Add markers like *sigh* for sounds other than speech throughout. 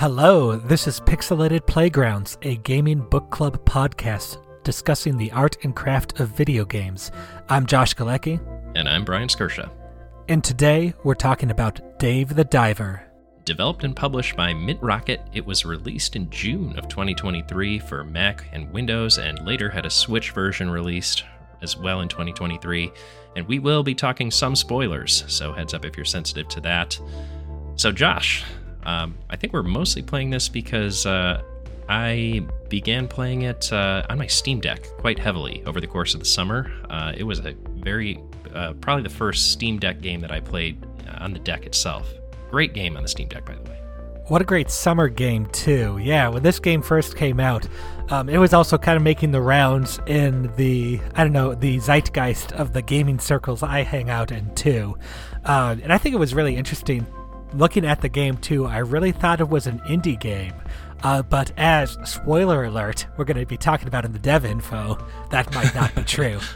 Hello, this is Pixelated Playgrounds, a gaming book club podcast discussing the art and craft of video games. I'm Josh Galecki. And I'm Bryan Skirsha. And today we're talking about Dave the Diver. Developed and published by Mint Rocket, it was released in June of 2023 for Mac and Windows, and later had a Switch version released as well in 2023. And we will be talking some spoilers, so heads up if you're sensitive to that. So, Josh, um, I think we're mostly playing this because uh, I began playing it uh, on my Steam Deck quite heavily over the course of the summer. Uh, it was a very, uh, probably the first Steam Deck game that I played uh, on the deck itself. Great game on the Steam Deck, by the way. What a great summer game, too. Yeah, when this game first came out, um, it was also kind of making the rounds in the, I don't know, the zeitgeist of the gaming circles I hang out in, too. Uh, and I think it was really interesting looking at the game too, I really thought it was an indie game. Uh, but as spoiler alert, we're going to be talking about in the dev info, that might not be true. *laughs*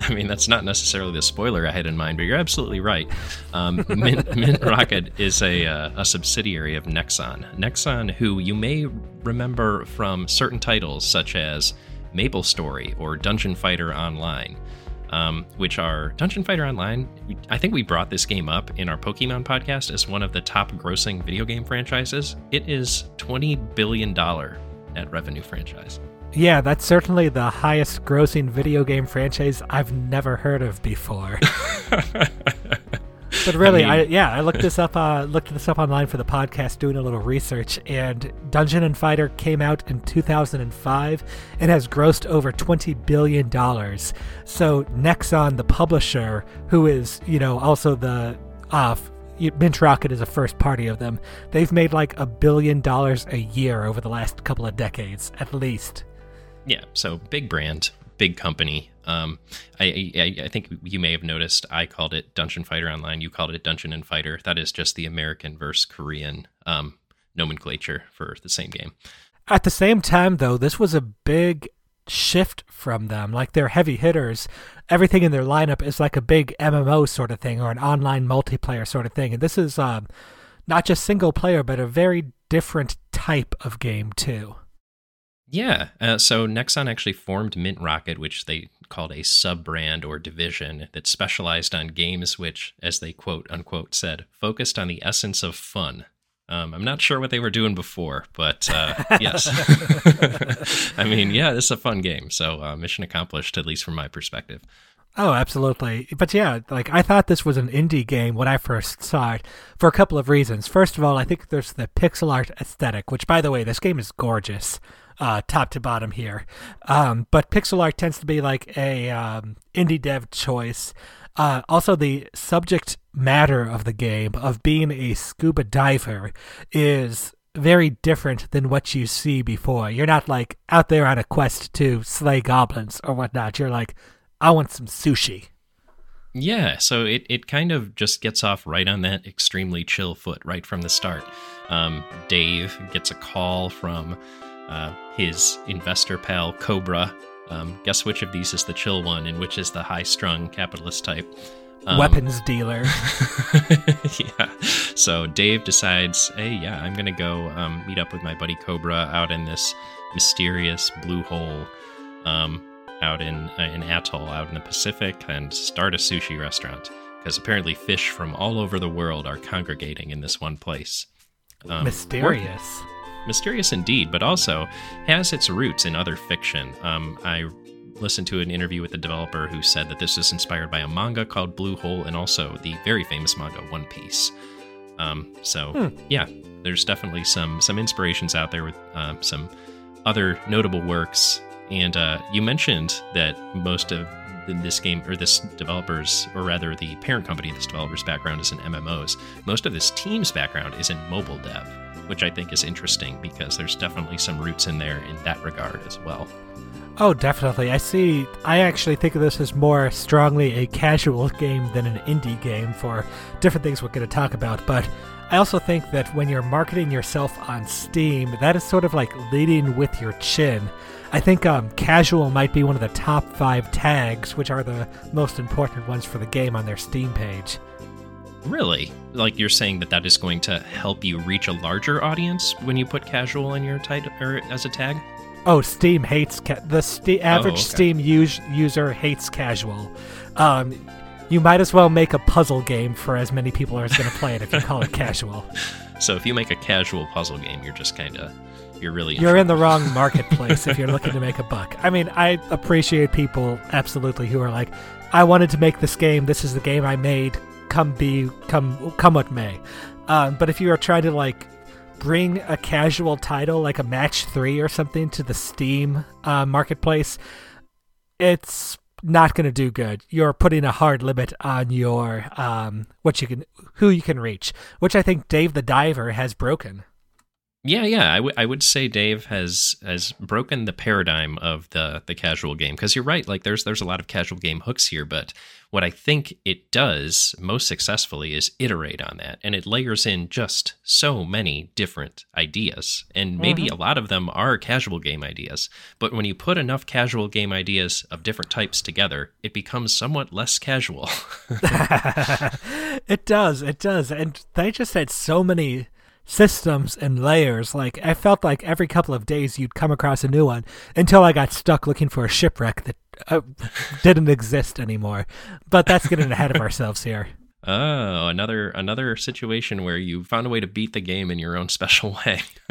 I mean, that's not necessarily the spoiler I had in mind, but you're absolutely right. Um, Mint, *laughs* Mint, Rocket is a, uh, a subsidiary of Nexon. Nexon, who you may remember from certain titles such as Maple Story or Dungeon Fighter Online um, which are Dungeon Fighter Online. I think we brought this game up in our Pokemon podcast as one of the top grossing video game franchises. It is $20 billion net revenue franchise. Yeah, that's certainly the highest grossing video game franchise I've never heard of before. *laughs* But really, I, mean, I, yeah, I looked this *laughs* up. Uh, looked this up online for the podcast, doing a little research. And Dungeon and Fighter came out in 2005 and has grossed over 20 billion dollars. So Nexon, the publisher, who is you know also the uh, Mint Rocket is a first party of them. They've made like a billion dollars a year over the last couple of decades, at least. Yeah, so big brand, big company. Um, I, I, I think you may have noticed I called it Dungeon Fighter Online. You called it Dungeon and Fighter. That is just the American versus Korean um, nomenclature for the same game. At the same time, though, this was a big shift from them. Like they're heavy hitters. Everything in their lineup is like a big MMO sort of thing or an online multiplayer sort of thing. And this is um, not just single player, but a very different type of game too. Yeah. Uh, so Nexon actually formed Mint Rocket, which they called a sub brand or division that specialized on games which, as they quote unquote said, focused on the essence of fun. Um, I'm not sure what they were doing before, but uh, *laughs* yes. *laughs* I mean, yeah, this is a fun game. So uh, mission accomplished, at least from my perspective. Oh, absolutely. But yeah, like I thought this was an indie game when I first saw it for a couple of reasons. First of all, I think there's the pixel art aesthetic, which by the way, this game is gorgeous uh, top to bottom here. Um, but pixel art tends to be like a um, indie dev choice. Uh, also, the subject matter of the game of being a scuba diver is very different than what you see before. You're not like out there on a quest to slay goblins or whatnot. You're like, I want some sushi. Yeah, so it, it kind of just gets off right on that extremely chill foot right from the start. Um, Dave gets a call from uh, his investor pal Cobra. Um, guess which of these is the chill one and which is the high strung capitalist type? Um, Weapons dealer. *laughs* yeah. So Dave decides, hey, yeah, I'm going to go um, meet up with my buddy Cobra out in this mysterious blue hole um, out in uh, an atoll out in the Pacific and start a sushi restaurant. Because apparently fish from all over the world are congregating in this one place. Um, mysterious mysterious indeed, but also has its roots in other fiction. Um, I listened to an interview with the developer who said that this is inspired by a manga called Blue Hole and also the very famous manga One Piece. Um, so hmm. yeah, there's definitely some some inspirations out there with uh, some other notable works. And uh, you mentioned that most of this game or this developers or rather the parent company this developer's background is in mmos most of this team's background is in mobile dev which I think is interesting because there's definitely some roots in there in that regard as well. Oh, definitely. I see. I actually think of this as more strongly a casual game than an indie game for different things we're going to talk about. But I also think that when you're marketing yourself on Steam, that is sort of like leading with your chin. I think um, casual might be one of the top five tags, which are the most important ones for the game on their Steam page. Really? Like you're saying that that is going to help you reach a larger audience when you put casual in your title or as a tag? Oh, Steam hates ca- the st- average okay. Steam us- user hates casual. Um, you might as well make a puzzle game for as many people as going to play it if you call it *laughs* casual. So if you make a casual puzzle game, you're just kind of you're really in You're in the wrong marketplace if you're looking to make a *laughs* buck. I mean, I appreciate people absolutely who are like, I wanted to make this game. This is the game I made. Come be, come, come what may. Um, but if you are trying to like bring a casual title like a match three or something to the Steam uh, marketplace, it's not going to do good. You're putting a hard limit on your um, what you can, who you can reach, which I think Dave the Diver has broken. Yeah, yeah. I, w- I would say Dave has has broken the paradigm of the the casual game because you're right. Like there's there's a lot of casual game hooks here, but what I think it does most successfully is iterate on that, and it layers in just so many different ideas, and maybe mm-hmm. a lot of them are casual game ideas. But when you put enough casual game ideas of different types together, it becomes somewhat less casual. *laughs* *laughs* it does, it does, and they just had so many systems and layers. Like I felt like every couple of days you'd come across a new one until I got stuck looking for a shipwreck that uh, didn't exist anymore. But that's getting ahead of ourselves here. *laughs* Oh, another another situation where you found a way to beat the game in your own *laughs* special way. *laughs*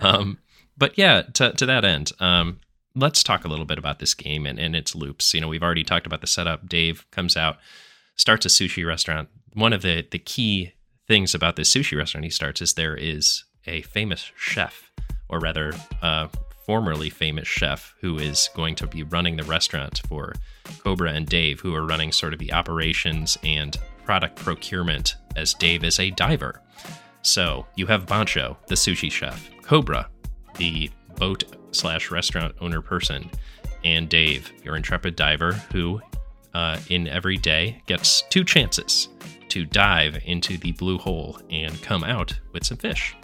um, but yeah, to to that end, um, let's talk a little bit about this game and, and its loops. You know, we've already talked about the setup. Dave comes out, starts a sushi restaurant. One of the the key things about this sushi restaurant he starts is there is a famous chef, or rather, uh, formerly famous chef, who is going to be running the restaurant for Cobra and Dave, who are running sort of the operations and product procurement, as Dave is a diver. So you have Bancho, the sushi chef, Cobra, the boat slash restaurant owner person, and Dave, your intrepid diver, who uh, in every day gets two chances to dive into the blue hole and come out with some fish.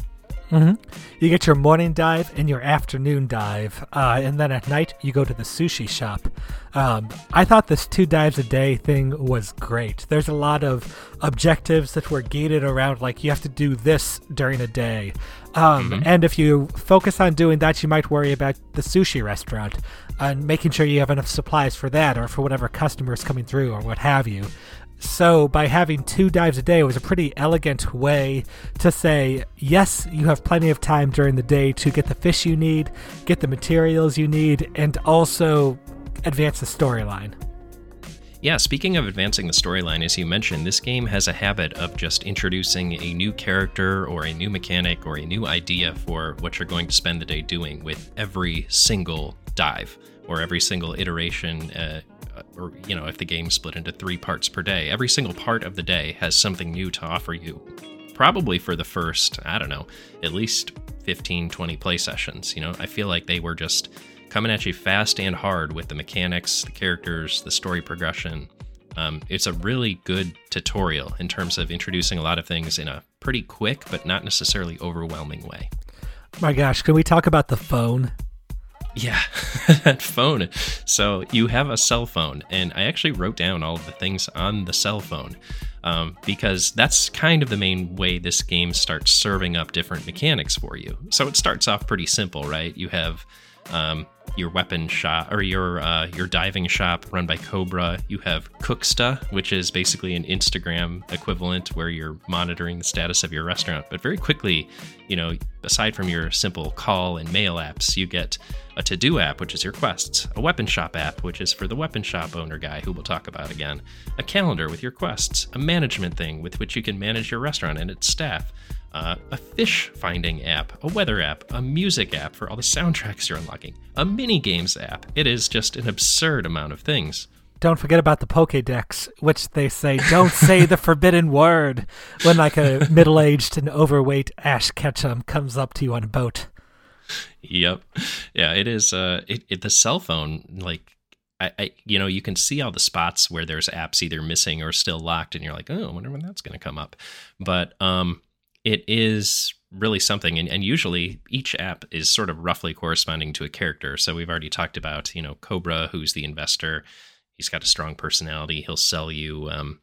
hmm You get your morning dive and your afternoon dive, uh, and then at night you go to the sushi shop. Um, I thought this two dives a day thing was great. There's a lot of objectives that were gated around, like you have to do this during a day. Um, And if you focus on doing that, you might worry about the sushi restaurant and making sure you have enough supplies for that or for whatever customers coming through or what have you. So, by having two dives a day was a pretty elegant way to say, yes, you have plenty of time during the day to get the fish you need, get the materials you need, and also advance the storyline. Yeah, speaking of advancing the storyline, as you mentioned, this game has a habit of just introducing a new character or a new mechanic or a new idea for what you're going to spend the day doing with every single dive or every single iteration. Uh, or, you know, if the game's split into three parts per day, every single part of the day has something new to offer you. Probably for the first, I don't know, at least 15, 20 play sessions. You know, I feel like they were just coming at you fast and hard with the mechanics, the characters, the story progression. Um, it's a really good tutorial in terms of introducing a lot of things in a pretty quick but not necessarily overwhelming way. My gosh, can we talk about the phone? Yeah, *laughs* that phone. So you have a cell phone, and I actually wrote down all of the things on the cell phone um, because that's kind of the main way this game starts serving up different mechanics for you. So it starts off pretty simple, right? You have um, your weapon shop or your uh, your diving shop run by Cobra. You have Cooksta, which is basically an Instagram equivalent where you're monitoring the status of your restaurant. But very quickly, you know, aside from your simple call and mail apps, you get a to do app, which is your quests, a weapon shop app, which is for the weapon shop owner guy, who we'll talk about again, a calendar with your quests, a management thing with which you can manage your restaurant and its staff, uh, a fish finding app, a weather app, a music app for all the soundtracks you're unlocking, a mini games app. It is just an absurd amount of things. Don't forget about the Pokédex, which they say don't say the forbidden word when like a middle-aged and overweight Ash Ketchum comes up to you on a boat. Yep. Yeah, it is. Uh, it, it the cell phone like. I, I, you know, you can see all the spots where there's apps either missing or still locked, and you're like, oh, I wonder when that's going to come up. But um, it is really something, and, and usually each app is sort of roughly corresponding to a character. So we've already talked about, you know, Cobra, who's the investor, He's got a strong personality. He'll sell you, um,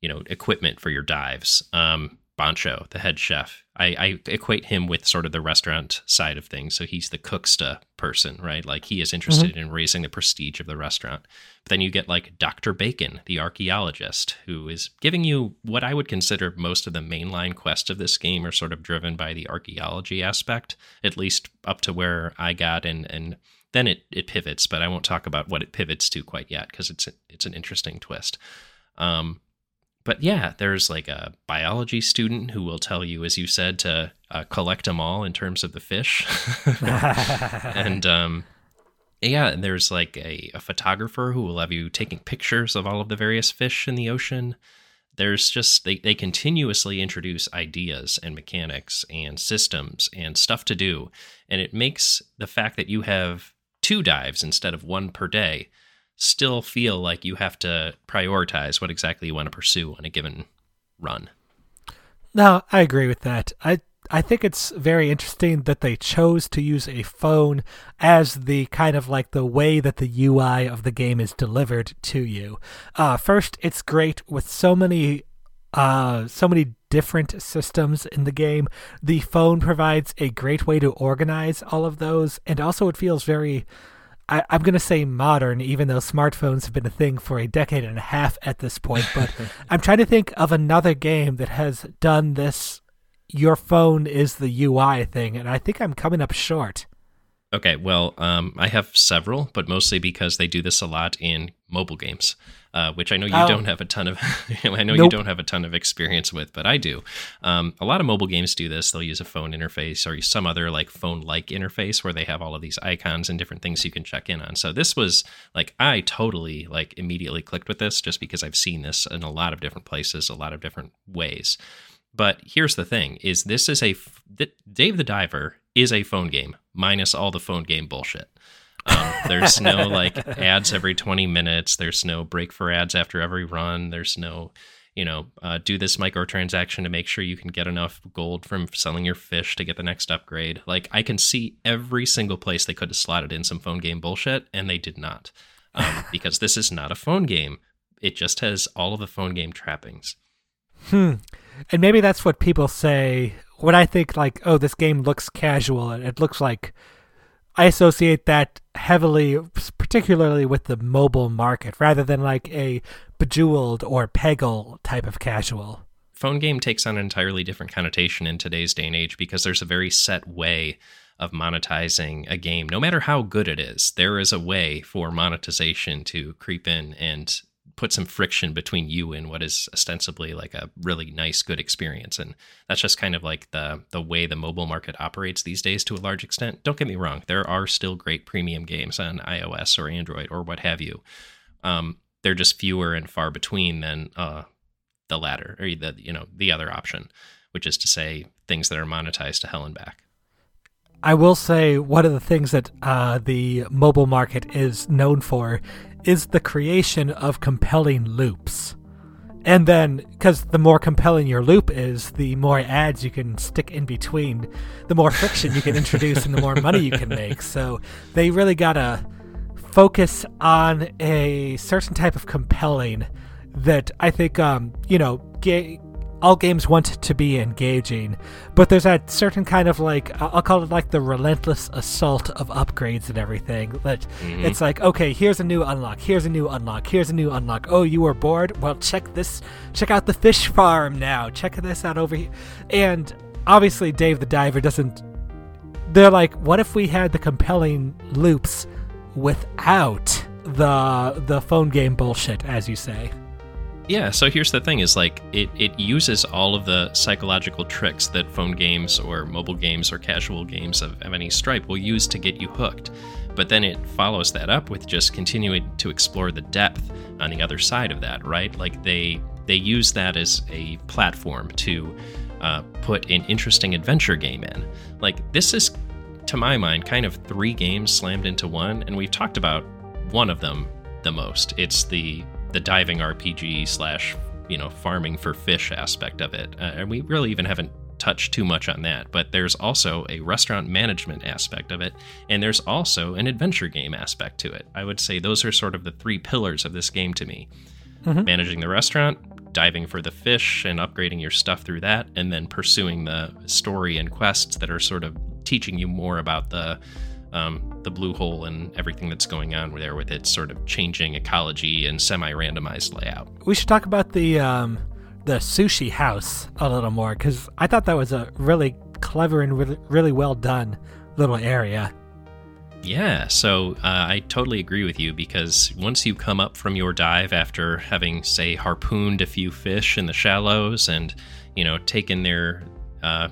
you know, equipment for your dives. Um, Bancho, the head chef. I, I, equate him with sort of the restaurant side of things. So he's the cooksta person, right? Like he is interested mm-hmm. in raising the prestige of the restaurant. But then you get like Dr. Bacon, the archaeologist, who is giving you what I would consider most of the mainline quests of this game are sort of driven by the archaeology aspect, at least up to where I got and and then it, it pivots, but I won't talk about what it pivots to quite yet because it's it's an interesting twist. Um, but yeah, there's like a biology student who will tell you, as you said, to uh, collect them all in terms of the fish. *laughs* *laughs* and um, yeah, there's like a, a photographer who will have you taking pictures of all of the various fish in the ocean. There's just, they, they continuously introduce ideas and mechanics and systems and stuff to do. And it makes the fact that you have two dives instead of one per day still feel like you have to prioritize what exactly you want to pursue on a given run. No, I agree with that. I I think it's very interesting that they chose to use a phone as the kind of like the way that the UI of the game is delivered to you. Uh, first, it's great with so many uh, so many different systems in the game. The phone provides a great way to organize all of those, and also it feels very I, am going to say modern, even though smartphones have been a thing for a decade and a half at this point. But *laughs* I'm trying to think of another game that has done this. Your phone is the UI thing, and I think I'm coming up short. Okay, well, um, I have several, but mostly because they do this a lot in mobile games, uh, which I know you oh. don't have a ton of. *laughs* I know nope. you don't have a ton of experience with, but I do. Um, a lot of mobile games do this. They'll use a phone interface or some other like phone-like interface where they have all of these icons and different things you can check in on. So this was like I totally like immediately clicked with this just because I've seen this in a lot of different places, a lot of different ways. But here's the thing: is this is a Dave the Diver is a phone game minus all the phone game bullshit. Um, there's no *laughs* like ads every 20 minutes. There's no break for ads after every run. There's no, you know, uh, do this microtransaction to make sure you can get enough gold from selling your fish to get the next upgrade. Like I can see every single place they could have slotted in some phone game bullshit, and they did not, um, *laughs* because this is not a phone game. It just has all of the phone game trappings. Hmm. And maybe that's what people say when I think like, oh, this game looks casual, it looks like I associate that heavily, particularly with the mobile market, rather than like a bejeweled or peggle type of casual. Phone game takes on an entirely different connotation in today's day and age because there's a very set way of monetizing a game. No matter how good it is, there is a way for monetization to creep in and put some friction between you and what is ostensibly like a really nice good experience. And that's just kind of like the the way the mobile market operates these days to a large extent. Don't get me wrong there are still great premium games on ios or android or what have you. Um, they're just fewer and far between than uh, the latter or the you know the other option which is to say things that are monetized to hell and back I will say one of the things that uh, the mobile market is known for is the creation of compelling loops. And then, because the more compelling your loop is, the more ads you can stick in between, the more friction you can introduce, and the more money you can make. So they really gotta focus on a certain type of compelling that I think, um, you know, ga- all games want to be engaging, but there's that certain kind of like I'll call it like the relentless assault of upgrades and everything. That mm-hmm. it's like, okay, here's a new unlock, here's a new unlock, here's a new unlock. Oh, you were bored? Well, check this, check out the fish farm now. Check this out over here. And obviously, Dave the Diver doesn't. They're like, what if we had the compelling loops without the the phone game bullshit, as you say? Yeah, so here's the thing is like it, it uses all of the psychological tricks that phone games or mobile games or casual games of, of any stripe will use to get you hooked. But then it follows that up with just continuing to explore the depth on the other side of that, right? Like they they use that as a platform to uh, put an interesting adventure game in. Like this is, to my mind, kind of three games slammed into one, and we've talked about one of them the most. It's the the diving RPG slash you know farming for fish aspect of it, uh, and we really even haven't touched too much on that, but there's also a restaurant management aspect of it, and there's also an adventure game aspect to it. I would say those are sort of the three pillars of this game to me mm-hmm. managing the restaurant, diving for the fish, and upgrading your stuff through that, and then pursuing the story and quests that are sort of teaching you more about the. Um, the blue hole and everything that's going on there with its sort of changing ecology and semi-randomized layout. We should talk about the um, the sushi house a little more because I thought that was a really clever and really, really well done little area. Yeah, so uh, I totally agree with you because once you come up from your dive after having, say, harpooned a few fish in the shallows and, you know, taken their uh,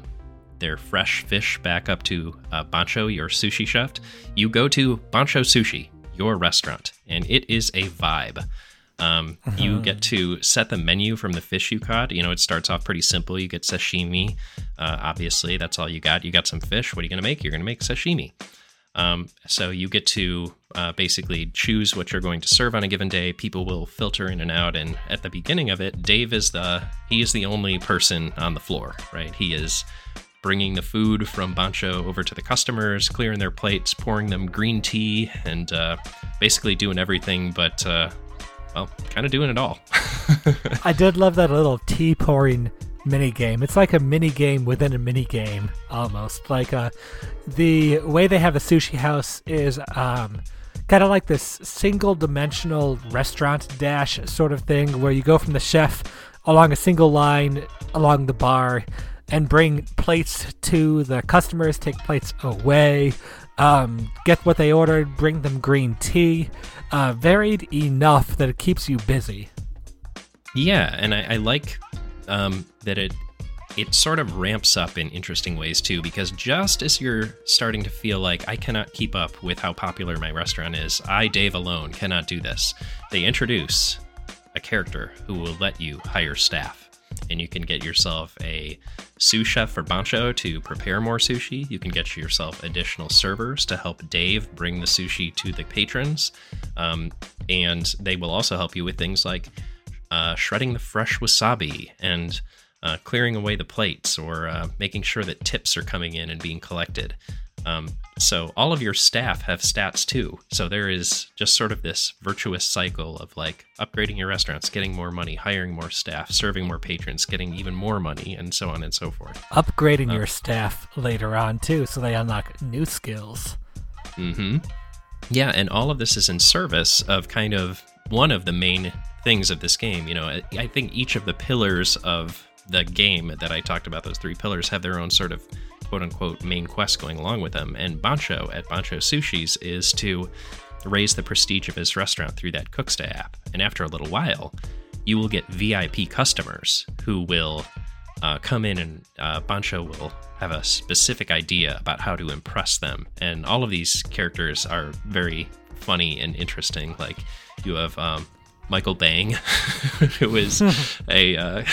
their fresh fish back up to uh, Bancho, your sushi chef, you go to Bancho Sushi, your restaurant, and it is a vibe. Um, uh-huh. You get to set the menu from the fish you caught. You know, it starts off pretty simple. You get sashimi. Uh, obviously, that's all you got. You got some fish. What are you going to make? You're going to make sashimi. Um, so you get to uh, basically choose what you're going to serve on a given day. People will filter in and out, and at the beginning of it, Dave is the he is the only person on the floor, right? He is bringing the food from Bancho over to the customers, clearing their plates, pouring them green tea, and uh, basically doing everything but uh, well, kind of doing it all. *laughs* I did love that little tea pouring mini game. It's like a mini game within a mini game almost. Like uh, the way they have the sushi house is um, kind of like this single dimensional restaurant dash sort of thing where you go from the chef along a single line along the bar and bring plates to the customers, take plates away, um, get what they ordered, bring them green tea. Uh, varied enough that it keeps you busy. Yeah, and I, I like um, that it it sort of ramps up in interesting ways too, because just as you're starting to feel like I cannot keep up with how popular my restaurant is, I, Dave alone, cannot do this, they introduce a character who will let you hire staff and you can get yourself a sous chef for Bancho to prepare more sushi. You can get yourself additional servers to help Dave bring the sushi to the patrons. Um, and they will also help you with things like uh, shredding the fresh wasabi and uh, clearing away the plates or uh, making sure that tips are coming in and being collected. Um, so all of your staff have stats too. So there is just sort of this virtuous cycle of like upgrading your restaurants, getting more money, hiring more staff, serving more patrons, getting even more money, and so on and so forth. Upgrading uh, your staff later on too, so they unlock new skills. Mm-hmm. Yeah, and all of this is in service of kind of one of the main things of this game. You know, I think each of the pillars of the game that I talked about, those three pillars, have their own sort of quote unquote main quest going along with them. And Bancho at Bancho Sushi's is to raise the prestige of his restaurant through that Cooksta app. And after a little while, you will get VIP customers who will uh, come in and uh, Bancho will have a specific idea about how to impress them. And all of these characters are very funny and interesting. Like you have um, Michael Bang, *laughs* who is a uh,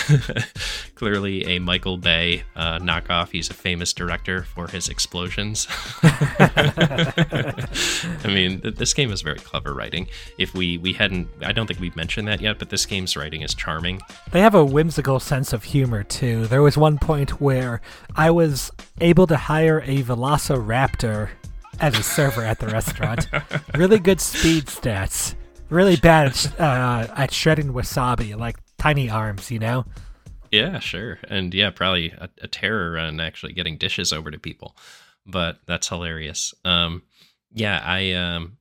*laughs* clearly a Michael Bay uh, knockoff. He's a famous director for his explosions. *laughs* I mean, th- this game is very clever writing. If we we hadn't, I don't think we've mentioned that yet, but this game's writing is charming. They have a whimsical sense of humor too. There was one point where I was able to hire a Velociraptor as a server at the restaurant. really good speed stats really bad at, uh, at shredding wasabi, like tiny arms, you know? Yeah, sure. And yeah, probably a, a terror on actually getting dishes over to people. But that's hilarious. Um, yeah, I, um,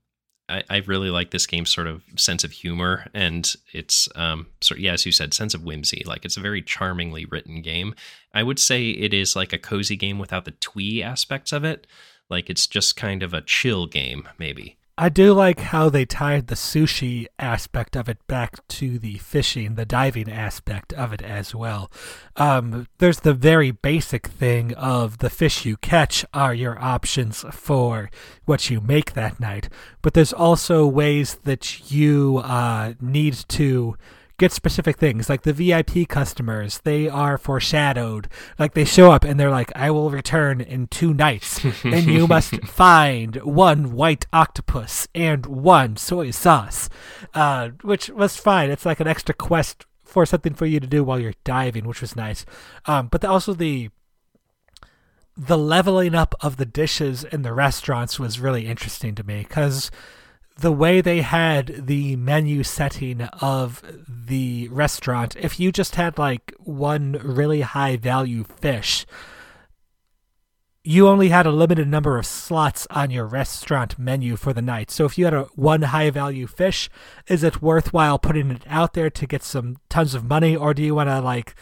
I, I really like this game's sort of sense of humor and it's um sort yeah, as you said, sense of whimsy. Like it's a very charmingly written game. I would say it is like a cozy game without the twee aspects of it. Like it's just kind of a chill game, maybe. I do like how they tied the sushi aspect of it back to the fishing, the diving aspect of it as well. Um, there's the very basic thing of the fish you catch are your options for what you make that night, but there's also ways that you uh, need to get specific things like the VIP customers. They are foreshadowed. Like they show up and they're like, "I will return in two nights, and you must *laughs* find one white octopus and one soy sauce," uh, which was fine. It's like an extra quest for something for you to do while you're diving, which was nice. Um, but also the the leveling up of the dishes in the restaurants was really interesting to me because the way they had the menu setting of the restaurant, if you just had like one really high value fish, you only had a limited number of slots on your restaurant menu for the night. So if you had a one high value fish, is it worthwhile putting it out there to get some tons of money or do you want to like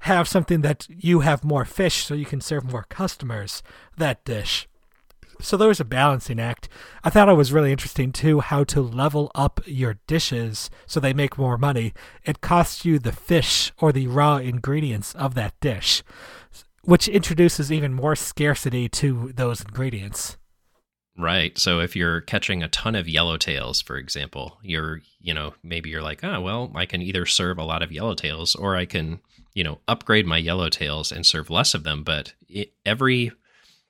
have something that you have more fish so you can serve more customers that dish? So there was a balancing act. I thought it was really interesting too how to level up your dishes so they make more money. It costs you the fish or the raw ingredients of that dish which introduces even more scarcity to those ingredients. Right. So if you're catching a ton of yellowtails, for example, you're, you know, maybe you're like, oh, well, I can either serve a lot of yellowtails or I can, you know, upgrade my yellowtails and serve less of them. But it, every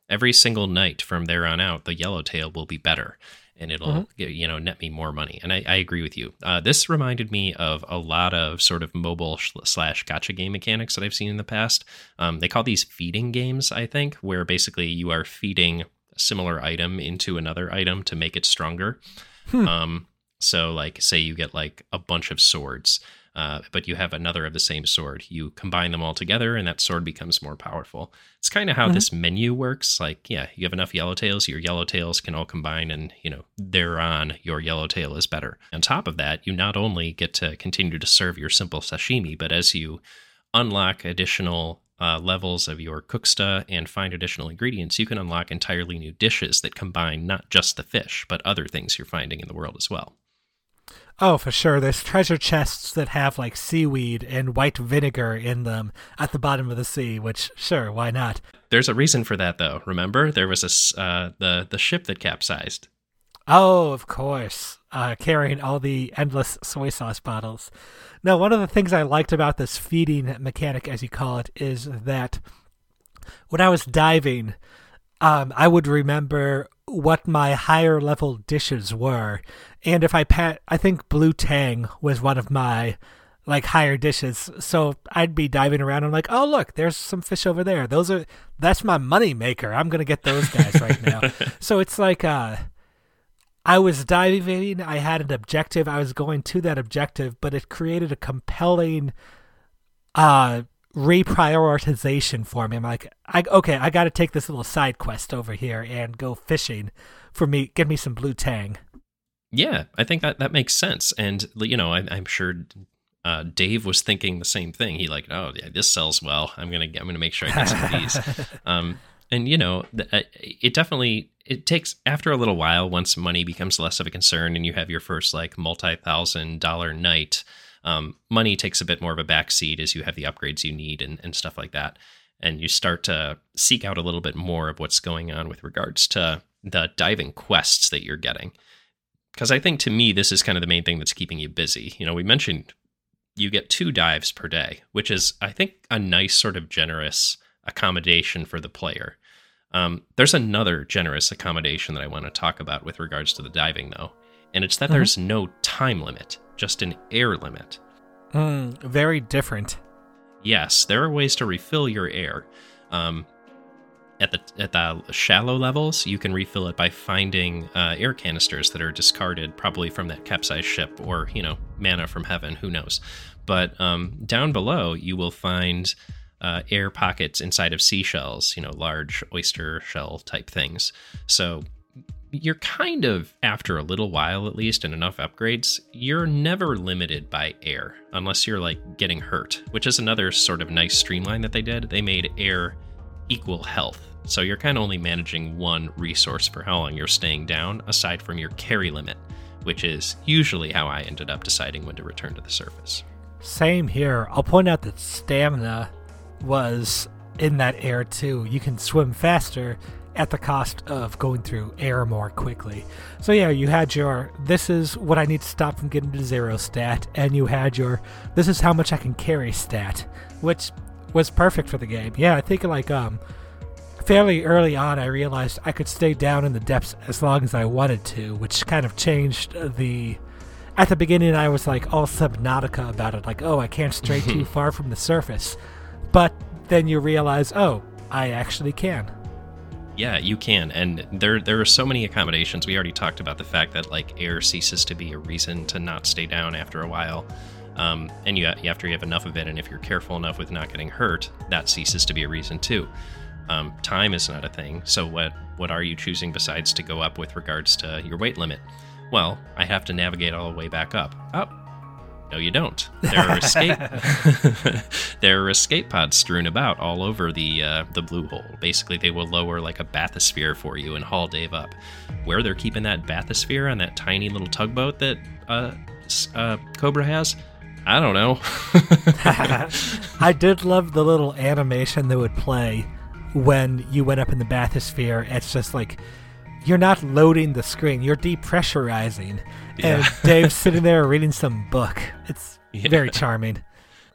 every single night from there on out, the yellowtail will be better and it'll mm-hmm. you know net me more money. And I, I agree with you. Uh, this reminded me of a lot of sort of mobile slash gacha game mechanics that I've seen in the past. Um, they call these feeding games, I think, where basically you are feeding a similar item into another item to make it stronger. Hmm. Um, so like say you get like a bunch of swords uh, but you have another of the same sword. You combine them all together, and that sword becomes more powerful. It's kind of how mm-hmm. this menu works. Like, yeah, you have enough yellowtails, your yellowtails can all combine, and you know, thereon your yellowtail is better. On top of that, you not only get to continue to serve your simple sashimi, but as you unlock additional uh, levels of your cooksta and find additional ingredients, you can unlock entirely new dishes that combine not just the fish, but other things you're finding in the world as well. Oh, for sure. There's treasure chests that have like seaweed and white vinegar in them at the bottom of the sea. Which, sure, why not? There's a reason for that, though. Remember, there was a uh, the the ship that capsized. Oh, of course, uh, carrying all the endless soy sauce bottles. Now, one of the things I liked about this feeding mechanic, as you call it, is that when I was diving, um, I would remember what my higher level dishes were. And if I pat, I think blue tang was one of my like higher dishes. So I'd be diving around. And I'm like, oh look, there's some fish over there. Those are that's my money maker. I'm gonna get those guys right now. *laughs* so it's like uh, I was diving. I had an objective. I was going to that objective, but it created a compelling uh reprioritization for me. I'm like, I okay, I got to take this little side quest over here and go fishing for me. Give me some blue tang. Yeah, I think that that makes sense, and you know, I, am sure uh, Dave was thinking the same thing. He like, oh yeah, this sells well. I'm gonna I'm gonna make sure I get some of these. *laughs* Um, and you know, uh, it definitely it takes after a little while once money becomes less of a concern and you have your first like multi thousand dollar night um, money takes a bit more of a backseat as you have the upgrades you need and, and stuff like that. And you start to seek out a little bit more of what's going on with regards to the diving quests that you're getting. Because I think to me, this is kind of the main thing that's keeping you busy. You know, we mentioned you get two dives per day, which is, I think, a nice sort of generous accommodation for the player. Um, there's another generous accommodation that I want to talk about with regards to the diving, though, and it's that mm-hmm. there's no time limit just an air limit. Mm, very different. Yes, there are ways to refill your air. Um, at the at the shallow levels, you can refill it by finding uh, air canisters that are discarded, probably from that capsized ship, or you know, manna from heaven. Who knows? But um, down below, you will find uh, air pockets inside of seashells. You know, large oyster shell type things. So you're kind of, after a little while at least, and enough upgrades, you're never limited by air unless you're like getting hurt, which is another sort of nice streamline that they did. They made air equal health. So you're kind of only managing one resource for how long you're staying down, aside from your carry limit, which is usually how I ended up deciding when to return to the surface. Same here. I'll point out that stamina was in that air too. You can swim faster at the cost of going through air more quickly. So yeah, you had your this is what I need to stop from getting to zero stat, and you had your this is how much I can carry stat, which was perfect for the game. Yeah, I think like um fairly early on I realized I could stay down in the depths as long as I wanted to, which kind of changed the at the beginning I was like all subnautica about it, like, oh I can't stray *laughs* too far from the surface. But then you realize, oh, I actually can. Yeah, you can, and there there are so many accommodations. We already talked about the fact that like air ceases to be a reason to not stay down after a while, um, and you after you have enough of it, and if you're careful enough with not getting hurt, that ceases to be a reason too. Um, time is not a thing. So what what are you choosing besides to go up with regards to your weight limit? Well, I have to navigate all the way back up. Up. No, you don't. There are escape. *laughs* *laughs* there are escape pods strewn about all over the uh, the blue hole. Basically, they will lower like a bathysphere for you and haul Dave up. Where they're keeping that bathysphere on that tiny little tugboat that uh, uh, Cobra has, I don't know. *laughs* I did love the little animation that would play when you went up in the bathysphere. It's just like you're not loading the screen; you're depressurizing and Yeah. Dave's sitting there reading some book. It's Yeah. very charming.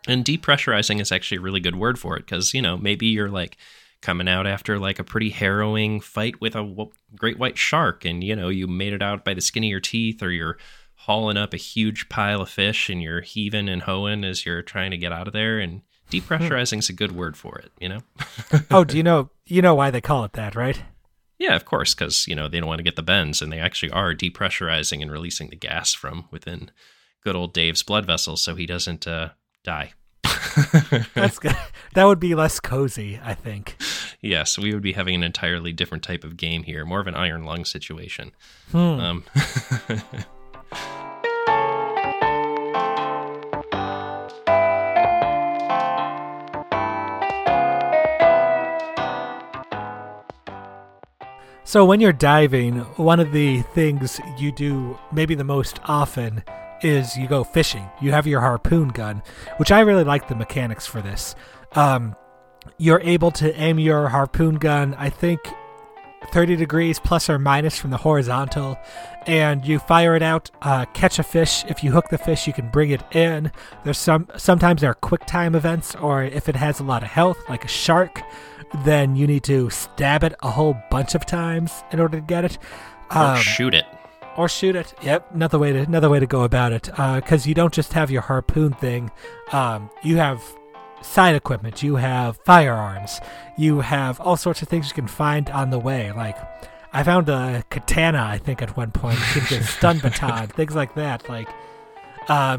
And depressurizing is actually a really good word for it because, you know, maybe you're like coming out after like a pretty harrowing fight with a great white shark and, you know, you made it out by the skin of your teeth or you're hauling up a huge pile of fish and you're heaving and hoeing as you're trying to get out of there. And hmm. depressurizing is a good word for it, you know? Oh, do you know you know why they call it that, right? Yeah, of course, because, you know, they don't want to get the bends and they actually are depressurizing and releasing the gas from within good old Dave's blood vessels so he doesn't uh, die. *laughs* That's good. That would be less cozy, I think. Yes, we would be having an entirely different type of game here, more of an iron lung situation. Hmm. Um, *laughs* So when you're diving, one of the things you do maybe the most often is you go fishing. You have your harpoon gun, which I really like the mechanics for this. Um, you're able to aim your harpoon gun, I think, 30 degrees plus or minus from the horizontal, and you fire it out, uh, catch a fish. If you hook the fish, you can bring it in. There's some sometimes there are quick time events, or if it has a lot of health, like a shark, then you need to stab it a whole bunch of times in order to get it. or Um, shoot it. or shoot it. Yep, another way to another way to go about it. Because you don't just have your harpoon thing. Um, you have side equipment. You have firearms. You have all sorts of things you can find on the way. Like I found a katana. I think at one point. You can get stun *laughs* baton. Things like that. Like.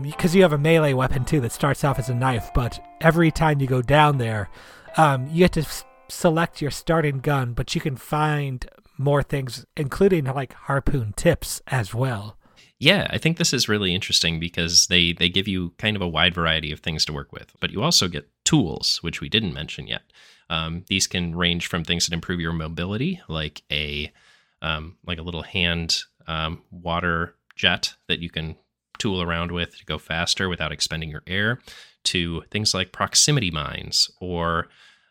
Because you have a melee weapon too that starts off as a knife, but every time you go down there, um, you get to select your starting gun, but you can find more things, including like harpoon tips as well. Yeah, I think this is really interesting because they they give you kind of a wide variety of things to work with, but you also get tools, which we didn't mention yet. Um, these can range from things that improve your mobility, like a um, like a little hand um, water jet that you can tool around with to go faster without expending your air, to things like proximity mines or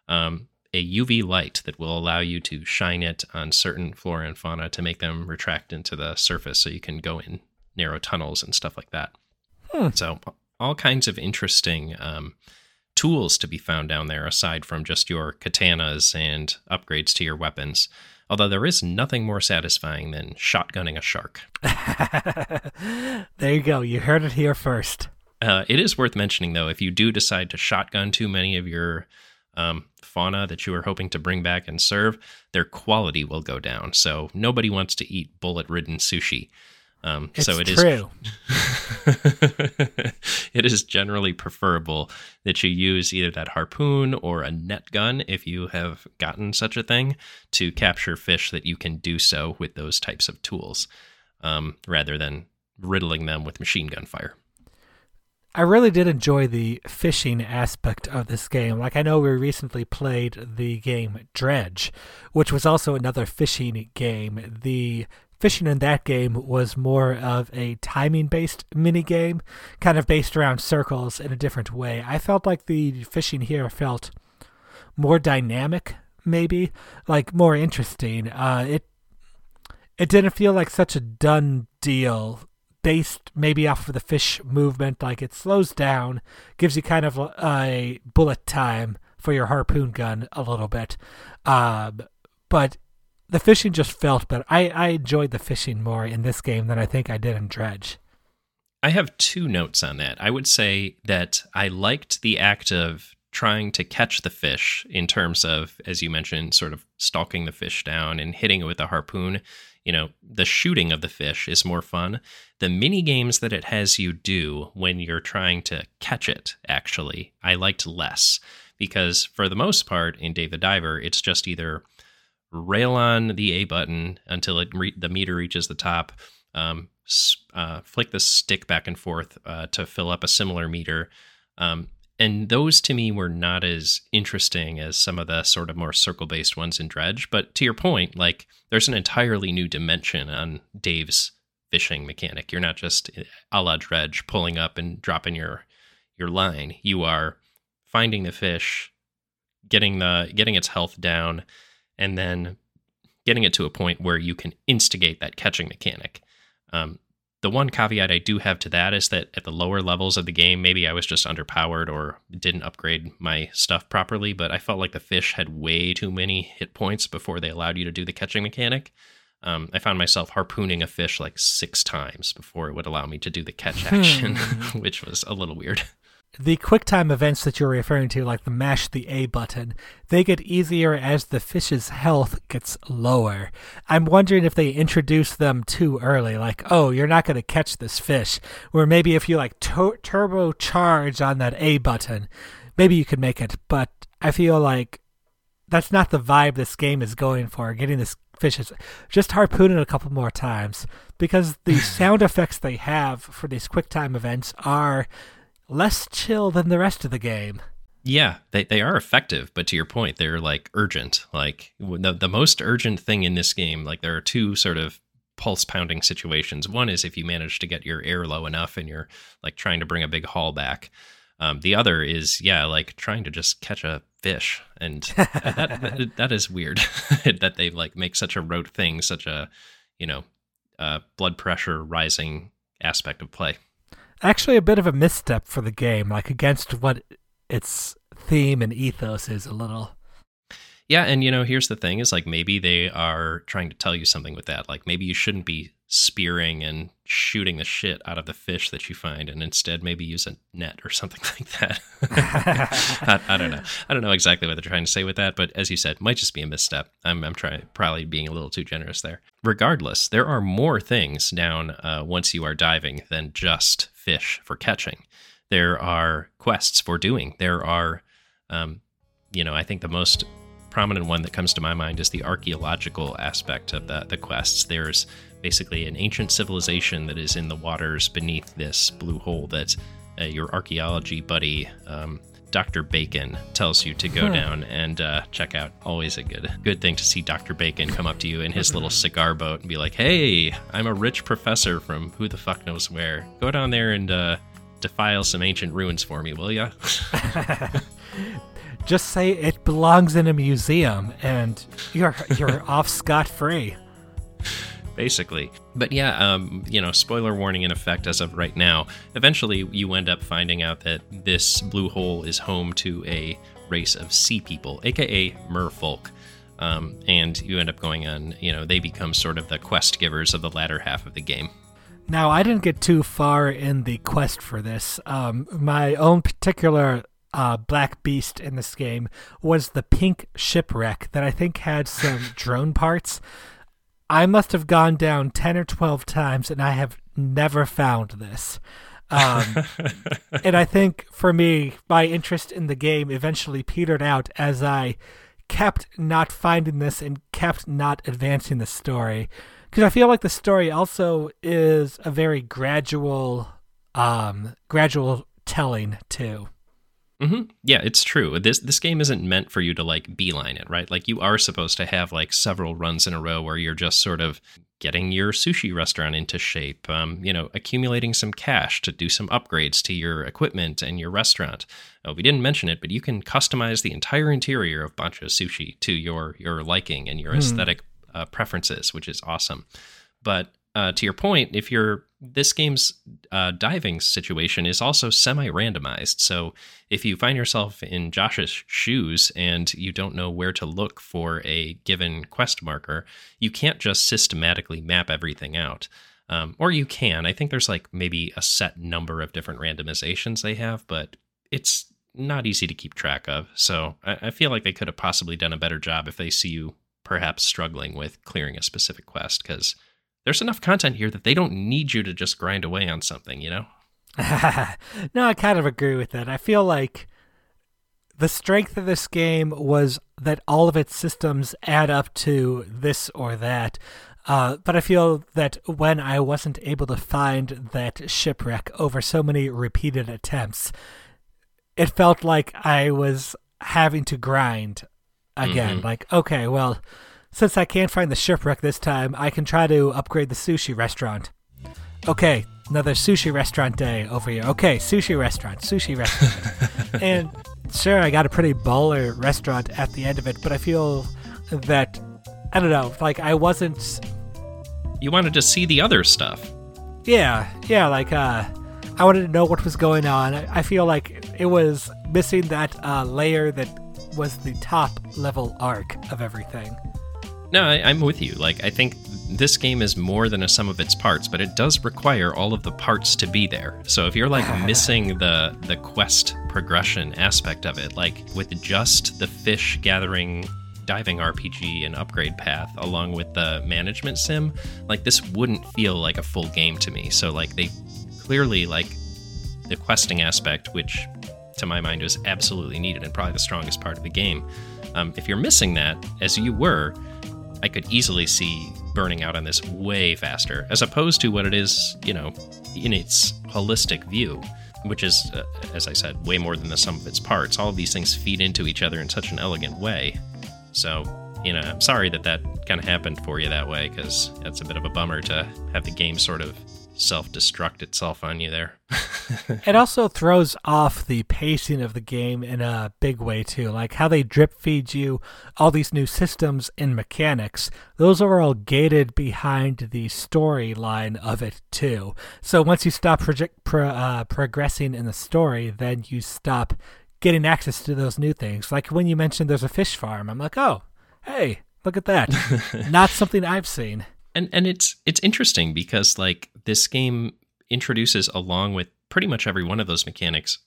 um, a UV light that will allow you to shine it on certain flora and fauna to make them retract into the surface so you can go in narrow tunnels and stuff like that. Hmm. So, all kinds of interesting um, tools to be found down there aside from just your katanas and upgrades to your weapons. Although there is nothing more satisfying than shotgunning a shark. *laughs* there you go. You heard it here first. Uh, it is worth mentioning, though, if you do decide to shotgun too many of your um, fauna that you are hoping to bring back and serve, their quality will go down. So nobody wants to eat bullet-ridden sushi. Um, so it is true. *laughs* it is generally preferable that you use either that harpoon or a net gun if you have gotten such a thing to capture fish that you can do so with those types of tools um, rather than riddling them with machine gun fire. I really did enjoy the fishing aspect of this game. Like I know we recently played the game Dredge, which was also another fishing game. The fishing in that game was more of a timing based mini game, kind of based around circles in a different way. I felt like the fishing here felt more dynamic, maybe, like more interesting. Uh, it it didn't feel like such a done deal based maybe off of the fish movement like it slows down gives you kind of a bullet time for your harpoon gun a little bit um, but the fishing just felt better I, I enjoyed the fishing more in this game than i think i did in dredge I have two notes on that. I would say that I liked the act of trying to catch the fish in terms of, as you mentioned, sort of stalking the fish down and hitting it with a harpoon. You know, the shooting of the fish is more fun. The mini games that it has you do when you're trying to catch it, actually, I liked less because for the most part in Dave the Diver, it's just either rail on the A button until it re- the meter reaches the top, um, uh, flick the stick back and forth uh, to fill up a similar meter. Um, and those to me were not as interesting as some of the sort of more circle based ones in Dredge. But to your point, like there's an entirely new dimension on Dave's fishing mechanic. You're not just a la Dredge pulling up and dropping your your line. You are finding the fish, getting the getting its health down, and then getting it to a point where you can instigate that catching mechanic. Um, the one caveat I do have to that is that at the lower levels of the game, maybe I was just underpowered or didn't upgrade my stuff properly, but I felt like the fish had way too many hit points before they allowed you to do the catching mechanic. Um, I found myself harpooning a fish like six times before it would allow me to do the catch action, *laughs* which was a little weird the QuickTime events that you're referring to, like the mash the A button, they get easier as the fish's health gets lower. I'm wondering if they introduce them too early, like, oh, you're not going to catch this fish. Or maybe if you like to- turbo charge on that A button, maybe you could make it. But I feel like that's not the vibe this game is going for. Getting this fish is just harpoon it a couple more times because the *laughs* sound effects they have for these QuickTime events are less chill than the rest of the game. Yeah, they, they are effective, but to your point, they're like urgent. Like the, the most urgent thing in this game, like there are two sort of pulse pounding situations. One is if you manage to get your air low enough and you're like trying to bring a big haul back. Um, the other is, yeah, like trying to just catch a fish. And *laughs* that, that, that is weird *laughs* that they like make such a rote thing, such a, you know, uh, blood pressure rising aspect of play actually a bit of a misstep for the game, like against what its theme and ethos is a little. Yeah, and you know, here's the thing is like maybe they are trying to tell you something with that. Like maybe you shouldn't be spearing and shooting the shit out of the fish that you find and instead maybe use a net or *laughs* something like that. *laughs* I, I, don't know. I don't know exactly what they're trying to say with that, but as you said, might just be a misstep. I'm, I'm trying probably being a little too generous there. Regardless, there are more things down uh, once you are diving than just fish for catching. There are quests for doing. There are, um, you know, I think the most prominent one that comes to my mind is the archaeological aspect of the, the quests. There's basically an ancient civilization that is in the waters beneath this blue hole that uh, your archaeology buddy, um, Dr. Bacon, tells you to go hmm. down and uh, check out. Always a good good thing to see Dr. Bacon come up to you in his little cigar boat and be like, "Hey, I'm a rich professor from who the fuck knows where. Go down there and uh, defile some ancient ruins for me, will ya?" *laughs* Just say it belongs in a museum, and you're you're *laughs* off scot free basically. But yeah, um, you know, spoiler warning in effect as of right now. Eventually, you end up finding out that this blue hole is home to a race of sea people, aka merfolk. Um, and you end up going on, you know, they become sort of the quest givers of the latter half of the game. Now, I didn't get too far in the quest for this. Um, my own particular uh, black beast in this game was the pink shipwreck that I think had some *laughs* drone parts. I must have gone down 10 or 12 times and I have never found this. Um, *laughs* and I think for me, my interest in the game eventually petered out as I kept not finding this and kept not advancing the story. Because I feel like the story also is a very gradual, um, gradual telling too. Mm-hmm. Yeah, it's true. This this game isn't meant for you to like beeline it, right? Like you are supposed to have like several runs in a row where you're just sort of getting your sushi restaurant into shape, um, you know, accumulating some cash to do some upgrades to your equipment and your restaurant. Uh, we didn't mention it, but you can customize the entire interior of Bancho Sushi to your your liking and your hmm. aesthetic uh, preferences, which is awesome. But uh, to your point, if you're this game's uh, diving situation is also semi randomized. So if you find yourself in Josh's shoes and you don't know where to look for a given quest marker, you can't just systematically map everything out. Um, or you can. I think there's like maybe a set number of different randomizations they have, but it's not easy to keep track of. So I, I feel like they could have possibly done a better job if they see you perhaps struggling with clearing a specific quest because there's enough content here that they don't need you to just grind away on something, you know? *laughs* no, I kind of agree with that. I feel like the strength of this game was that all of its systems add up to this or that. Uh, but I feel that when I wasn't able to find that shipwreck over so many repeated attempts, it felt like I was having to grind again. Mm-hmm. Like, okay, well, since I can't find the shipwreck this time, I can try to upgrade the sushi restaurant. Okay, another sushi restaurant day over here. Okay, sushi restaurant, sushi restaurant. *laughs* and sure, I got a pretty baller restaurant at the end of it, but I feel that, I don't know, like I wasn't. You wanted to see the other stuff. Yeah, yeah, like, uh, I wanted to know what was going on. I feel like it was missing that uh, layer that was the top level arc of everything. No, I, am with you. Like, I think this game is more than a sum of its parts, but it does require all of the parts to be there. So if you're like *laughs* missing the the quest progression aspect of it, like with just the fish gathering diving RPG and upgrade path along with the management sim, like this wouldn't feel like a full game to me. So like they clearly like the questing aspect, which to my mind was absolutely needed and probably the strongest part of the game. Um, if you're missing that, as you were, I could easily see burning out on this way faster, as opposed to what it is, you know, in its holistic view, which is, uh, as I said, way more than the sum of its parts. All of these things feed into each other in such an elegant way. So, you know, I'm sorry that that kind of happened for you that way, because that's a bit of a bummer to have the game sort of self destruct itself on you there. *laughs* it also throws off the pacing of the game in a big way too, like how they drip feed you all these new systems and mechanics. Those are all gated behind the storyline of it too. So once you stop project, pro, uh, progressing in the story, then you stop getting access to those new things. Like when you mentioned there's a fish farm, I'm like, oh, hey, look at that. *laughs* Not something I've seen and and it's it's interesting because like this game introduces along with pretty much every one of those mechanics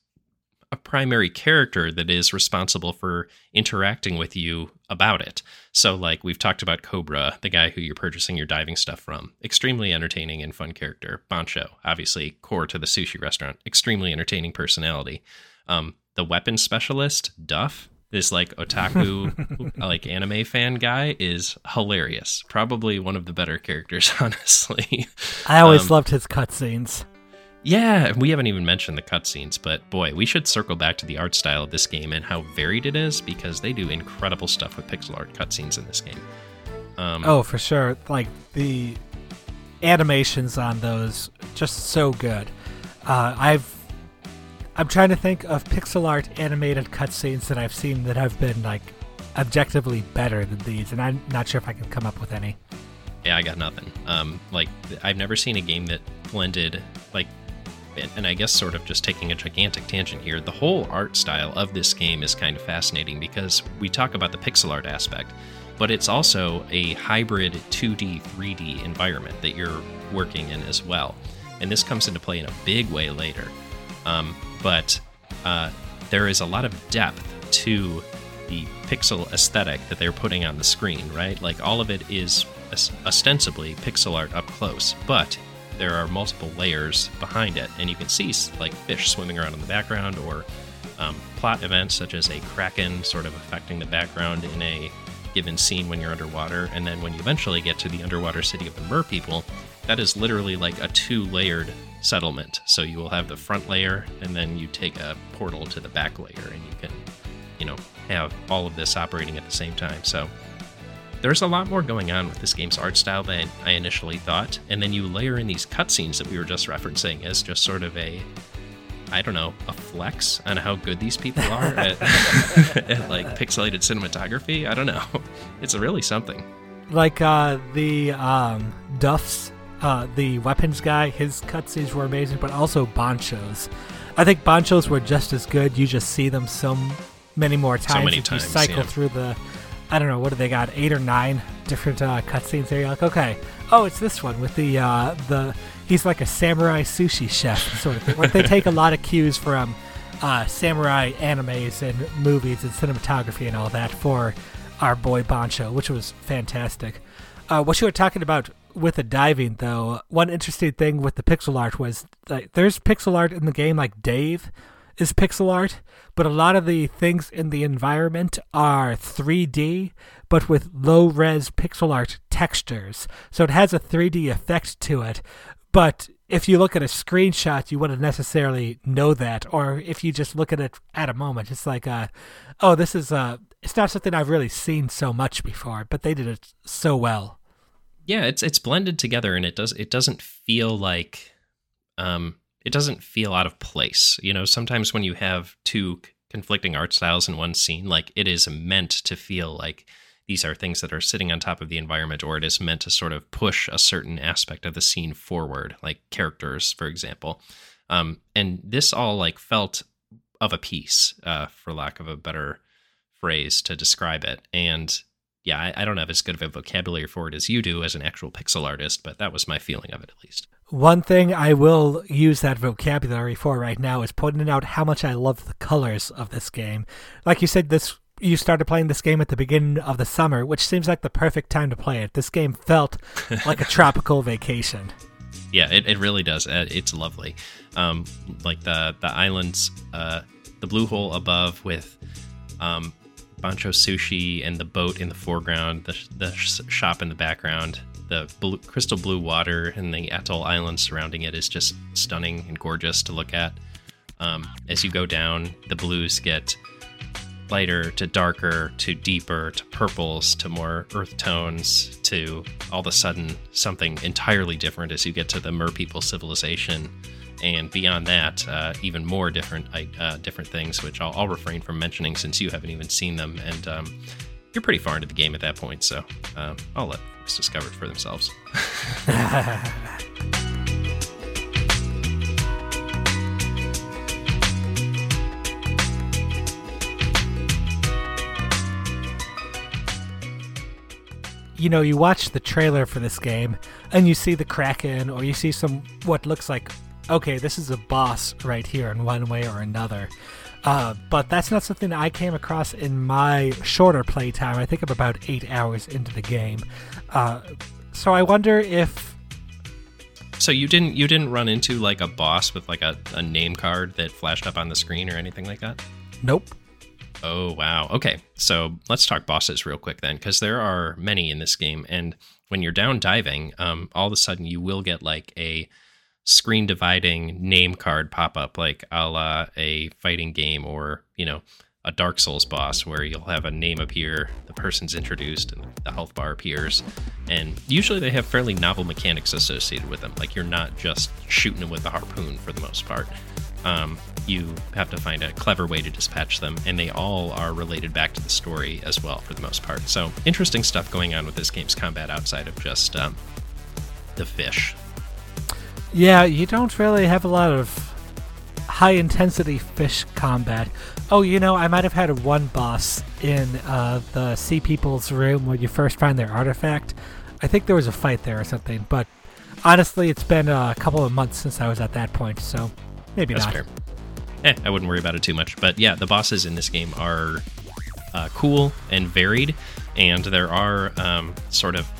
a primary character that is responsible for interacting with you about it. So, like we've talked about Cobra, the guy who you're purchasing your diving stuff from, extremely entertaining and fun character. Bancho, obviously core to the sushi restaurant, extremely entertaining personality. Um, the weapon specialist, Duff, this like otaku *laughs* like anime fan guy is hilarious. Probably one of the better characters, *laughs* honestly. I always um, loved his cutscenes. Yeah, we haven't even mentioned the cutscenes, but boy, we should circle back to the art style of this game and how varied it is because they do incredible stuff with pixel art cutscenes in this game. Um, oh, for sure. Like the animations on those, just so good. Uh, I've I'm trying to think of pixel art animated cutscenes that I've seen that have been like objectively better than these, and I'm not sure if I can come up with any. Yeah, I got nothing. Um, like I've never seen a game that blended like, and I guess sort of just taking a gigantic tangent here. The whole art style of this game is kind of fascinating because we talk about the pixel art aspect, but it's also a hybrid 2D 3D environment that you're working in as well, and this comes into play in a big way later. Um, but uh, there is a lot of depth to the pixel aesthetic that they're putting on the screen, right? Like all of it is ostensibly pixel art up close, but there are multiple layers behind it, and you can see like fish swimming around in the background or um, plot events such as a kraken sort of affecting the background in a given scene when you're underwater, and then when you eventually get to the underwater city of the mer people, that is literally like a two layered settlement. So you will have the front layer, and then you take a portal to the back layer, and you can, you know, have all of this operating at the same time. So there's a lot more going on with this game's art style than I initially thought. And then you layer in these cutscenes that we were just referencing as just sort of a, I don't know, a flex on how good these people are *laughs* at, at like pixelated cinematography. I don't know. *laughs* It's really something. Like uh, the um, Duff's uh, the weapons guy, his cutscenes were amazing, but also Bancho's. I think Bancho's were just as good. You just see them so many more times. So many times. You cycle yeah. through the, I don't know, what do they got? Eight or nine different uh, cutscenes there. You're like, okay, oh, it's this one with the uh, the he's like a samurai sushi chef sort of thing. like they *laughs* take a lot of cues from uh, samurai animes and movies and cinematography and all that for our boy Bancho, which was fantastic. Uh, what you were talking about with the diving, though, one interesting thing with the pixel art was like there's pixel art in the game, like Dave is pixel art, but a lot of the things in the environment are 3D, but with low res pixel art textures. So it has a 3D effect to it, but if you look at a screenshot, you wouldn't necessarily know that, or if you just look at it at a moment, it's like, uh, oh, this is uh, it's not something I've really seen so much before, but they did it so well. Yeah, it's it's blended together, and it does it doesn't feel like, um, it doesn't feel out of place. You know, sometimes when you have two conflicting art styles in one scene, like it is meant to feel like these are things that are sitting on top of the environment, or it is meant to sort of push a certain aspect of the scene forward, like characters, for example. Um, and this all like felt of a piece, uh, for lack of a better phrase to describe it. And yeah, I, I, don't have as good of a vocabulary for it as you do as an actual pixel artist, but that was my feeling of it at least. One thing I will use that vocabulary for right now is pointing out how much I love the colors of this game. Like you said, this you started playing this game at the beginning of the summer, which seems like the perfect time to play it. This game felt *laughs* like a tropical vacation. Yeah, it, it really does. Uh, it's lovely. Um, like the the islands, uh, the blue hole above with um, Bancho Sushi and the boat in the foreground, the, the shop in the background, the blue, crystal blue water and the atoll island surrounding it is just stunning and gorgeous to look at. Um, as you go down, the blues get lighter to darker to deeper to purples to more earth tones to all of a sudden something entirely different as you get to the mer people civilization and beyond that uh, even more different uh, different things which I'll, I'll, refrain from mentioning since you haven't even seen them. And um, you're pretty far into the game at that point so um, i'll let folks discover it for themselves. *laughs* You know, you watch the trailer for this game and you see the Kraken or you see some what looks like, okay, this is a boss right here in one way or another. Uh, but that's not something I came across in my shorter playtime. I think I'm about eight hours into the game. Uh, so I wonder if. So you didn't you didn't run into like a boss with like a, a name card that flashed up on the screen or anything like that? Nope. Oh, wow. Okay. So let's talk bosses real quick then, because there are many in this game. And when you're down diving, um, all of a sudden you will get like a screen dividing name card pop up, like a la a fighting game or, you know, a Dark Souls boss where you'll have a name appear, the person's introduced, and the health bar appears. And usually they have fairly novel mechanics associated with them. Like you're not just shooting them with a harpoon for the most part um, you have to find a clever way to dispatch them, and they all are related back to the story as well, for the most part. So, interesting stuff going on with this game's combat outside of just um, the fish. Yeah, you don't really have a lot of high intensity fish combat. Oh, you know, I might have had one boss in uh, the Sea People's room when you first find their artifact. I think there was a fight there or something, but honestly, it's been a couple of months since I was at that point, so Maybe That's not. Fair. Eh, I wouldn't worry about it too much. But yeah, the bosses in this game are uh, cool and varied, and there are um, sort of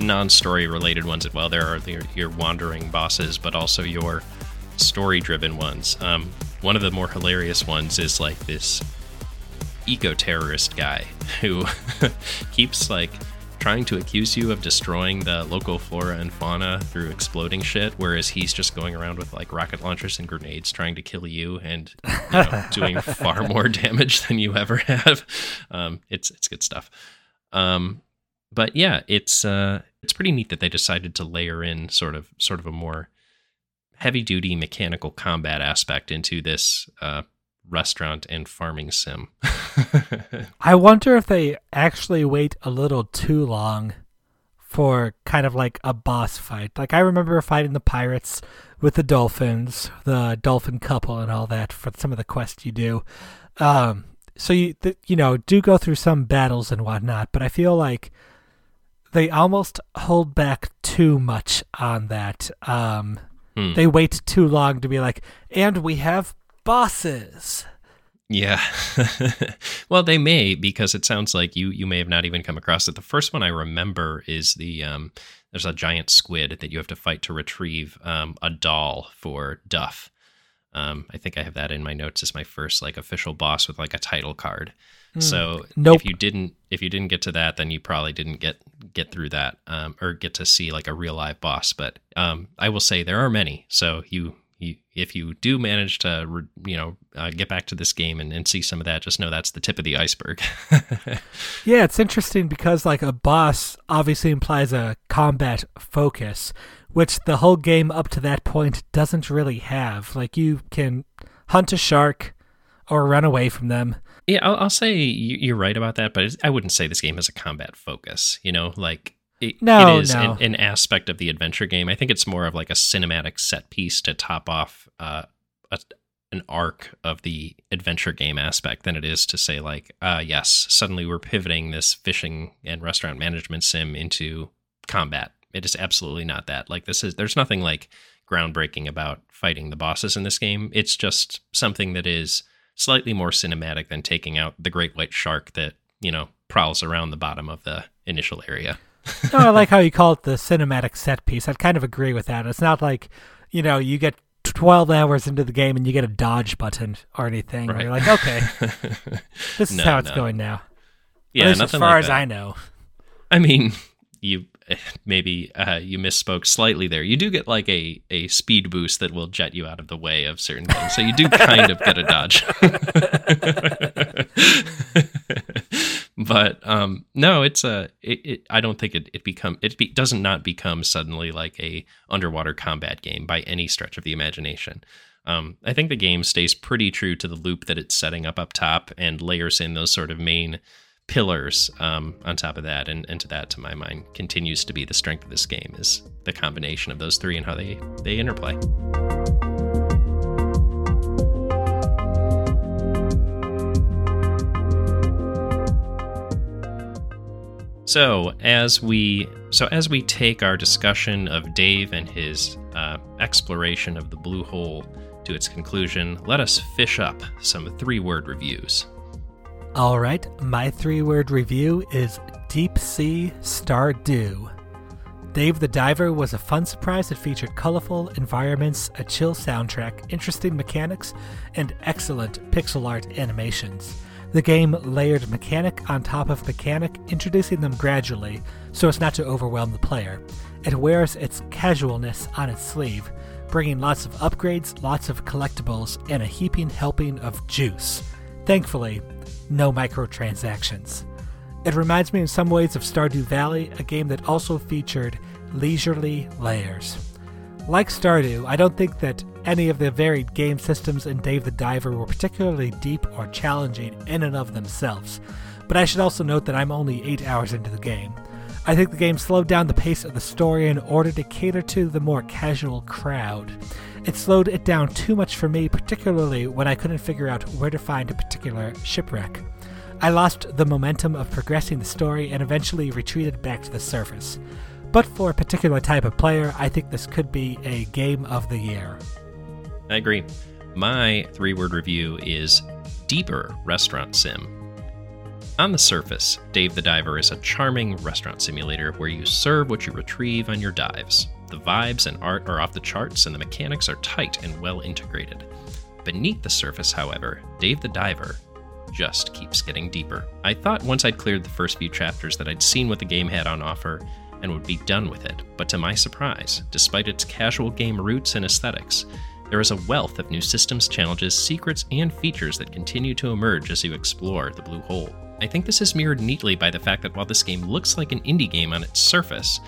non-story related ones as well. There are the, your wandering bosses, but also your story-driven ones. Um, one of the more hilarious ones is like this eco-terrorist guy *laughs* who *laughs* keeps like trying to accuse you of destroying the local flora and fauna through exploding shit, whereas he's just going around with like rocket launchers and grenades trying to kill you and you know, *laughs* doing far more damage than you ever have. Um, it's it's good stuff. Um, but yeah, it's uh, it's pretty neat that they decided to layer in sort of sort of a more heavy duty mechanical combat aspect into this uh, restaurant and farming sim. *laughs* I wonder if they actually wait a little too long for kind of like a boss fight. Like I remember fighting the pirates with the dolphins, the dolphin couple, and all that for some of the quests you do. Um, so you th- you know do go through some battles and whatnot, but I feel like they almost hold back too much on that. Um, hmm. They wait too long to be like, and we have bosses. Yeah. *laughs* well, they may because it sounds like you you may have not even come across it. The first one I remember is the um, there's a giant squid that you have to fight to retrieve um, a doll for Duff. Um, I think I have that in my notes as my first like official boss with like a title card. Mm, so nope. if you didn't if you didn't get to that, then you probably didn't get get through that um, or get to see like a real live boss. But um, I will say there are many. So you you, if you do manage to you know uh, get back to this game and, and see some of that just know that's the tip of the iceberg *laughs* yeah it's interesting because like a boss obviously implies a combat focus which the whole game up to that point doesn't really have like you can hunt a shark or run away from them yeah i'll, I'll say you're right about that but i wouldn't say this game has a combat focus you know like it, no, it is no. An, an, aspect of the adventure game. I think it's more of like a cinematic set piece to top off uh, a, an arc of the adventure game aspect than it is to say like, uh, yes, suddenly we're pivoting this fishing and restaurant management sim into combat. It is absolutely not that. Like this is there's nothing like groundbreaking about fighting the bosses in this game. It's just something that is slightly more cinematic than taking out the great white shark that you know prowls around the bottom of the initial area *laughs* no, I like how you call it the cinematic set piece. I'd kind of agree with that. It's not like, you know, you get 12 hours into the game and you get a dodge button or anything. Right. You're like, okay, *laughs* this is no, how it's no. going now. Yeah, as far like as that. I know. I mean, you maybe uh, you misspoke slightly there. You do get like a a speed boost that will jet you out of the way of certain things, so you do kind of get a dodge. *laughs* but um, no, it's a. It, it, I don't think it it become it be, doesn't not become suddenly like a underwater combat game by any stretch of the imagination. Um, I think the game stays pretty true to the loop that it's setting up up top and layers in those sort of main pillars um, on top of that. And, and to that, to my mind, continues to be the strength of this game is the combination of those three and how they, they interplay. So as we so as we take our discussion of Dave and his uh, exploration of the blue hole to its conclusion, let us fish up some three-word reviews. All right, my three word review is Deep Sea Stardew. Dave the Diver was a fun surprise that featured colorful environments, a chill soundtrack, interesting mechanics, and excellent pixel art animations. The game layered mechanic on top of mechanic, introducing them gradually so as not to overwhelm the player. It wears its casualness on its sleeve, bringing lots of upgrades, lots of collectibles, and a heaping helping of juice. Thankfully, no microtransactions. It reminds me in some ways of Stardew Valley, a game that also featured leisurely layers. Like Stardew, I don't think that any of the varied game systems in Dave the Diver were particularly deep or challenging in and of themselves, but I should also note that I'm only 8 hours into the game. I think the game slowed down the pace of the story in order to cater to the more casual crowd. It slowed it down too much for me, particularly when I couldn't figure out where to find a particular shipwreck. I lost the momentum of progressing the story and eventually retreated back to the surface. But for a particular type of player, I think this could be a game of the year. I agree. My three word review is Deeper Restaurant Sim. On the surface, Dave the Diver is a charming restaurant simulator where you serve what you retrieve on your dives. The vibes and art are off the charts, and the mechanics are tight and well integrated. Beneath the surface, however, Dave the Diver just keeps getting deeper. I thought once I'd cleared the first few chapters that I'd seen what the game had on offer and would be done with it, but to my surprise, despite its casual game roots and aesthetics, there is a wealth of new systems, challenges, secrets, and features that continue to emerge as you explore the Blue Hole. I think this is mirrored neatly by the fact that while this game looks like an indie game on its surface,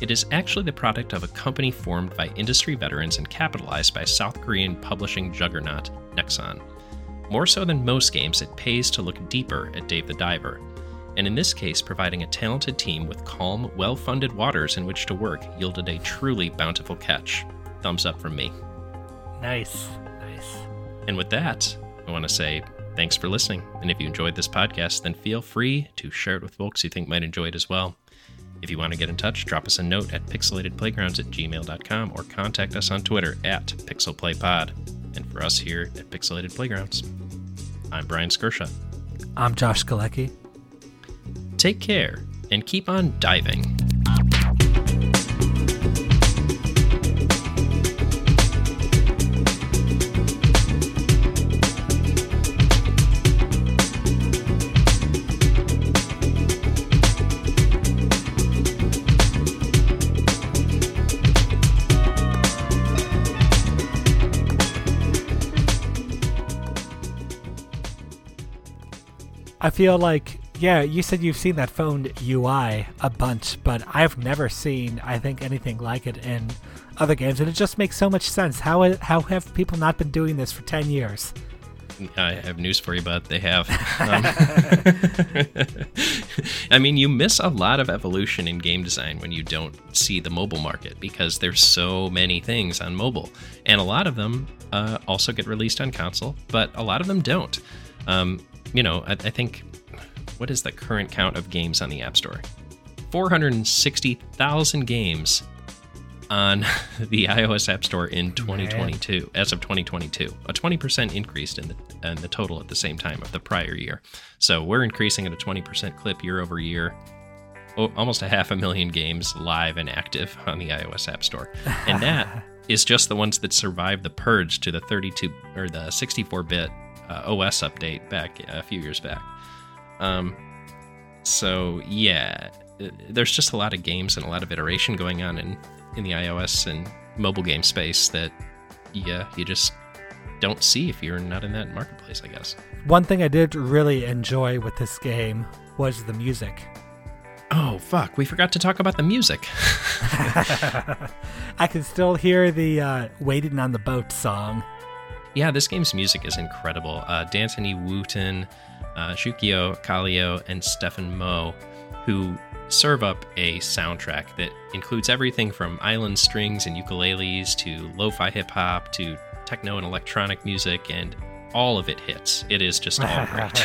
it is actually the product of a company formed by industry veterans and capitalized by South Korean publishing juggernaut Nexon. More so than most games, it pays to look deeper at Dave the Diver, and in this case, providing a talented team with calm, well funded waters in which to work yielded a truly bountiful catch. Thumbs up from me. Nice, nice. And with that, I want to say thanks for listening. And if you enjoyed this podcast, then feel free to share it with folks you think might enjoy it as well. If you want to get in touch, drop us a note at pixelatedplaygrounds at gmail.com or contact us on Twitter at pixelplaypod. And for us here at Pixelated Playgrounds, I'm Bryan Skirsha. I'm Josh Galecki. Take care and keep on diving. I feel like, yeah, you said you've seen that phone UI a bunch, but I've never seen, I think, anything like it in other games, and it just makes so much sense. How how have people not been doing this for ten years? I have news for you, but they have. *laughs* Um, *laughs* I mean, you miss a lot of evolution in game design when you don't see the mobile market because there's so many things on mobile, and a lot of them uh, also get released on console, but a lot of them don't. Um, you know, I, I think what is the current count of games on the App Store? 460,000 games on *laughs* the iOS App Store in 2022, Man. as of 2022, a 20% increase in the, in the total at the same time of the prior year. So we're increasing at a 20% clip year over year. Oh, almost a half a million games live and active on the iOS App Store, and that *laughs* is just the ones that survived the purge to the 32 or the 64-bit uh, OS update back a few years back. Um, so yeah, there's just a lot of games and a lot of iteration going on in in the iOS and mobile game space that yeah you just don't see if you're not in that marketplace. I guess. One thing I did really enjoy with this game was the music. Oh fuck! We forgot to talk about the music. *laughs* I can still hear the uh, "Waiting on the Boat" song yeah, this game's music is incredible. Uh, D'Anthony Wooten, uh, Jukio Kallio, and Stefan Moe, who serve up a soundtrack that includes everything from island strings and ukuleles to lo fi hip hop to techno and electronic music, and all of it hits. It is just *laughs* all great.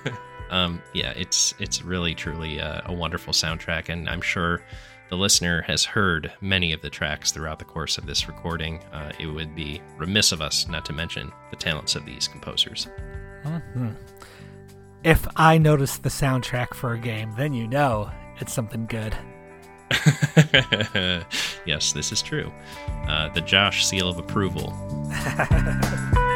*laughs* um, yeah, it's it's really truly a, a wonderful soundtrack, and I'm sure the listener has heard many of the tracks throughout the course of this recording, uh, it would be remiss of us not to mention the talents of these composers. Mm-hmm. If I notice the soundtrack for a game, then you know it's something good. *laughs* yes, this is true. Uh, the Josh seal of approval. *laughs*